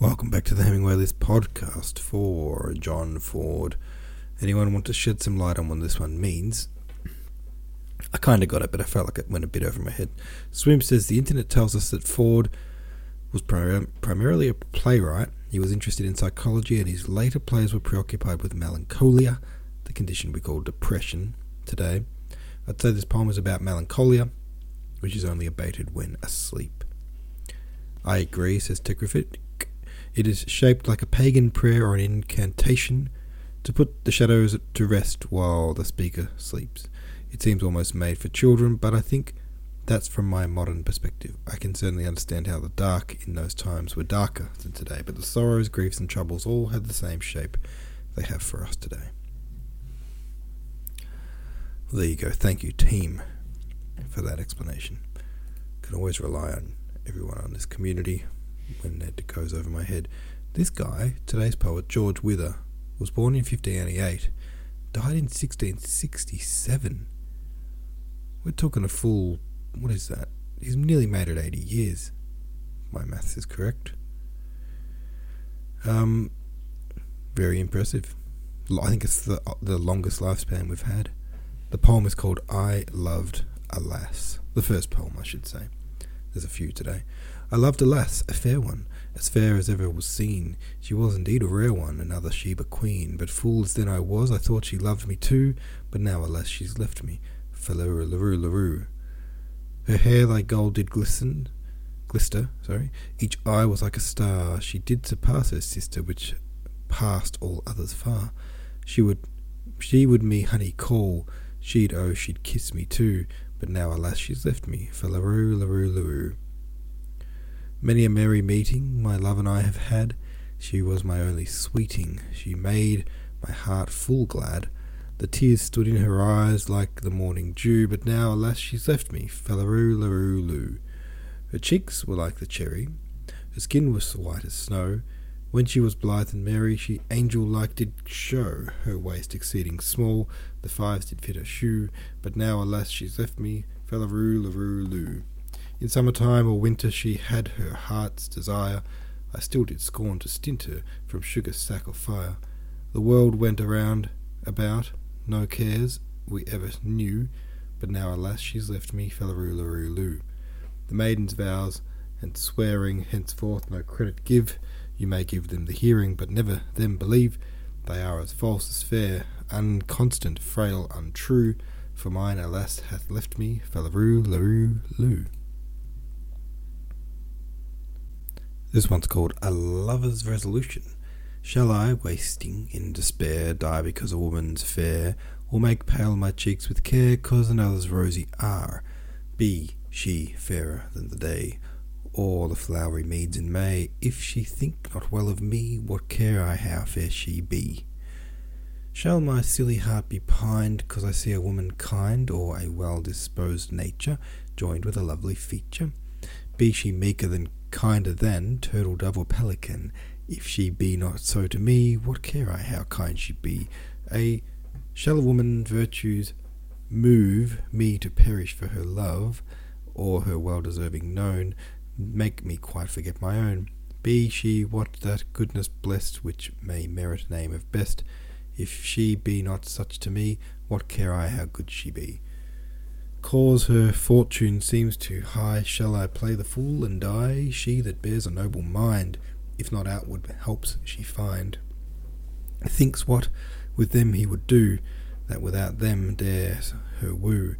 Welcome back to the Hemingway List podcast for John Ford. Anyone want to shed some light on what this one means? I kind of got it, but I felt like it went a bit over my head. Swim says the internet tells us that Ford was prim- primarily a playwright. He was interested in psychology, and his later plays were preoccupied with melancholia, the condition we call depression today. I'd say this poem is about melancholia, which is only abated when asleep. I agree, says Techrofit. It is shaped like a pagan prayer or an incantation to put the shadows to rest while the speaker sleeps. It seems almost made for children, but I think that's from my modern perspective. I can certainly understand how the dark in those times were darker than today, but the sorrows, griefs, and troubles all had the same shape they have for us today. Well, there you go. Thank you, team, for that explanation. Can always rely on everyone on this community when it goes over my head. This guy, today's poet, George Wither, was born in 1588, died in 1667. We're talking a full, what is that? He's nearly made it 80 years. My maths is correct. Um, very impressive. I think it's the the longest lifespan we've had. The poem is called "I Loved Alas." The first poem, I should say. There's a few today. I loved alas, a fair one, as fair as ever was seen. She was indeed a rare one, another Sheba queen. But fool as then I was, I thought she loved me too. But now, alas, she's left me. Fallow laroo laroo. Her hair like gold did glisten, glister, sorry. Each eye was like a star. She did surpass her sister, which passed all others far. She would, she would me honey call. She'd oh, she'd kiss me too. But now, alas, she's left me. Fallaroo laroo laroo. Many a merry meeting my love and I have had. She was my only sweeting. She made my heart full glad. The tears stood in her eyes like the morning dew, but now, alas, she's left me. Fallaroo, laroo, loo. Her cheeks were like the cherry. Her skin was white as snow. When she was blithe and merry, she angel like did show. Her waist exceeding small, the fives did fit her shoe. But now, alas, she's left me. Fallaroo, laroo, loo. In summertime or winter she had her heart's desire. I still did scorn to stint her from sugar sack or fire. The world went around about, no cares we ever knew, but now alas she's left me, fellaroo laroo loo. The maiden's vows and swearing henceforth no credit give. You may give them the hearing, but never them believe. They are as false as fair, unconstant, frail, untrue. For mine, alas, hath left me, fellaroo laroo loo. This one's called A Lover's Resolution. Shall I, wasting in despair, die because a woman's fair, or make pale my cheeks with care, cause another's rosy are? Be she fairer than the day, or the flowery meads in May, if she think not well of me, what care I how fair she be? Shall my silly heart be pined, cause I see a woman kind, or a well disposed nature, joined with a lovely feature? Be she meeker than kinder than turtle dove or pelican. If she be not so to me, what care I how kind she be? A shall a woman virtues move me to perish for her love, or her well deserving known, make me quite forget my own? Be she what that goodness blessed which may merit name of best, if she be not such to me, what care I how good she be? Cause her fortune seems too high. Shall I play the fool and die? She that bears a noble mind, if not outward helps she find. Thinks what with them he would do, that without them dares her woo.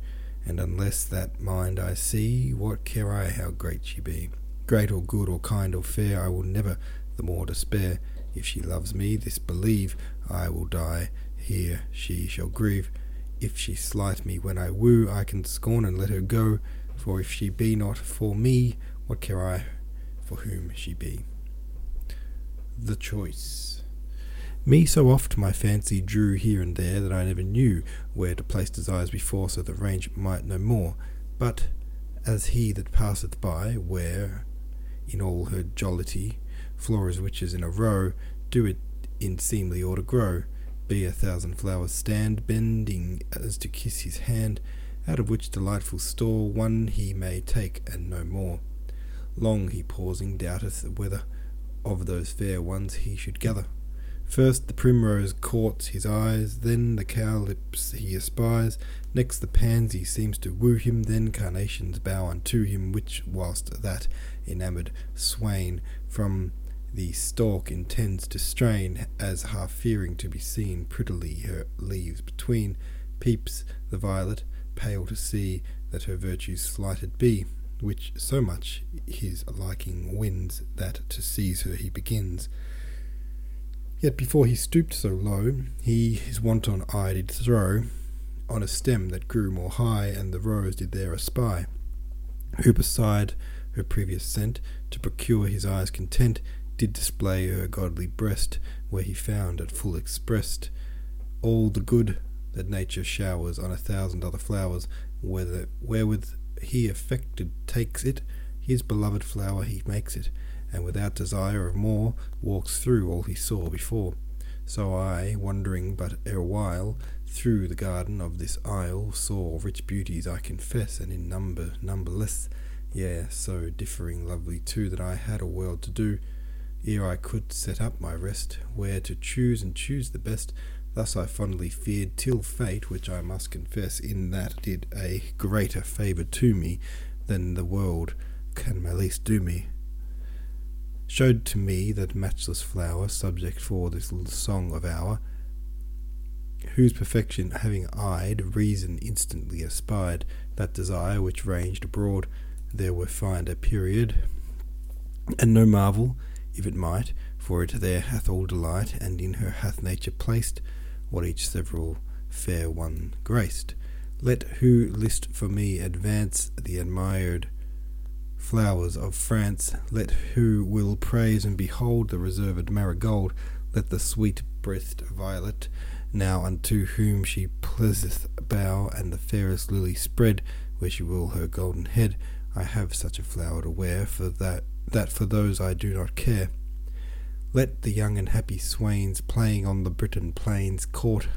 And unless that mind I see, what care I how great she be? Great or good or kind or fair, I will never the more despair. If she loves me, this believe, I will die, here she shall grieve. If she slight me when I woo, I can scorn and let her go. For if she be not for me, what care I for whom she be? The choice. Me so oft my fancy drew here and there that I never knew where to place desires before, so that range might no more. But as he that passeth by, where in all her jollity Flora's witches in a row do it in seemly order grow, be a thousand flowers stand, bending as to kiss his hand, out of which delightful store one he may take and no more. Long he pausing doubteth whether of those fair ones he should gather. First the primrose courts his eyes, then the cowslips he espies, next the pansy seems to woo him, then carnations bow unto him, which, whilst that enamoured swain from the stalk intends to strain, as half fearing to be seen prettily her leaves between, peeps the violet, pale to see that her virtues slighted be, which so much his liking wins that to seize her he begins. Yet before he stooped so low, he his wanton eye did throw on a stem that grew more high, and the rose did there espy, who beside her previous scent, to procure his eye's content, did display her godly breast, where he found at full expressed all the good that nature showers on a thousand other flowers, whether, wherewith he affected takes it, his beloved flower he makes it, and without desire of more walks through all he saw before. So I, wandering but erewhile through the garden of this isle, saw rich beauties, I confess, and in number numberless, yea, so differing lovely too, that I had a world to do ere I could set up my rest, where to choose and choose the best. Thus I fondly feared till fate, which I must confess in that did a greater favour to me than the world can my least do me, showed to me that matchless flower, subject for this little song of our, whose perfection having eyed, reason instantly espied, that desire which ranged abroad, there were find a period, and no marvel if it might, for it there hath all delight, and in her hath nature placed what each several fair one graced. Let who list for me advance the admired flowers of France, let who will praise and behold the reserved marigold, let the sweet breathed violet, now unto whom she pleaseth bow, and the fairest lily spread, where she will her golden head. I have such a flower to wear, for that that for those I do not care. Let the young and happy swains playing on the Britain plains court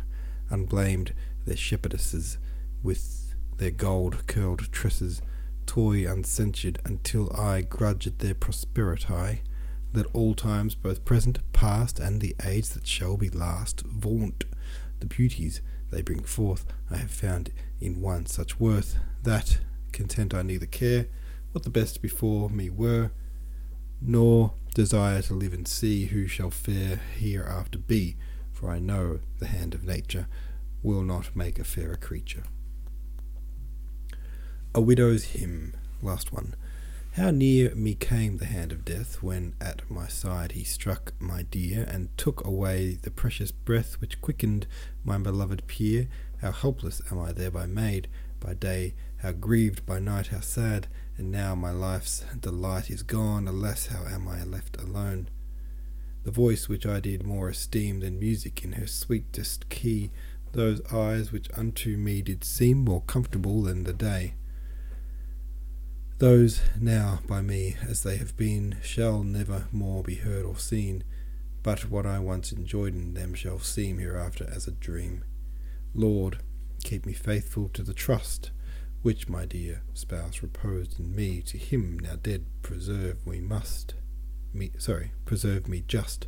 unblamed their shepherdesses with their gold curled tresses, toy uncensured until I grudge at their prosperity. Let all times, both present, past, and the age that shall be last, vaunt the beauties they bring forth. I have found in one such worth that, content I neither care what the best before me were, nor desire to live and see who shall fair hereafter be, for I know the hand of nature will not make a fairer creature. A widow's hymn, last one. How near me came the hand of death when at my side he struck my dear and took away the precious breath which quickened my beloved peer. How helpless am I thereby made by day, how grieved by night, how sad and now my life's delight is gone, alas, how am I left alone? The voice which I did more esteem than music in her sweetest key, those eyes which unto me did seem more comfortable than the day. Those now by me as they have been shall never more be heard or seen, but what I once enjoyed in them shall seem hereafter as a dream. Lord, keep me faithful to the trust which my dear spouse reposed in me, to him now dead preserve we must. Me, sorry, preserve me just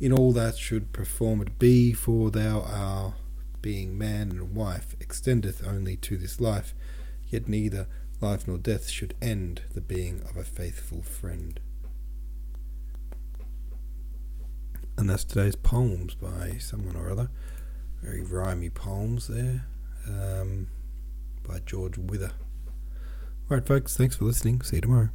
in all that should performed be, for thou our being man and wife extendeth only to this life, yet neither life nor death should end the being of a faithful friend. And that's today's poems by someone or other. Very rhymy poems there. Um, by George Wither. Alright, folks, thanks for listening. See you tomorrow.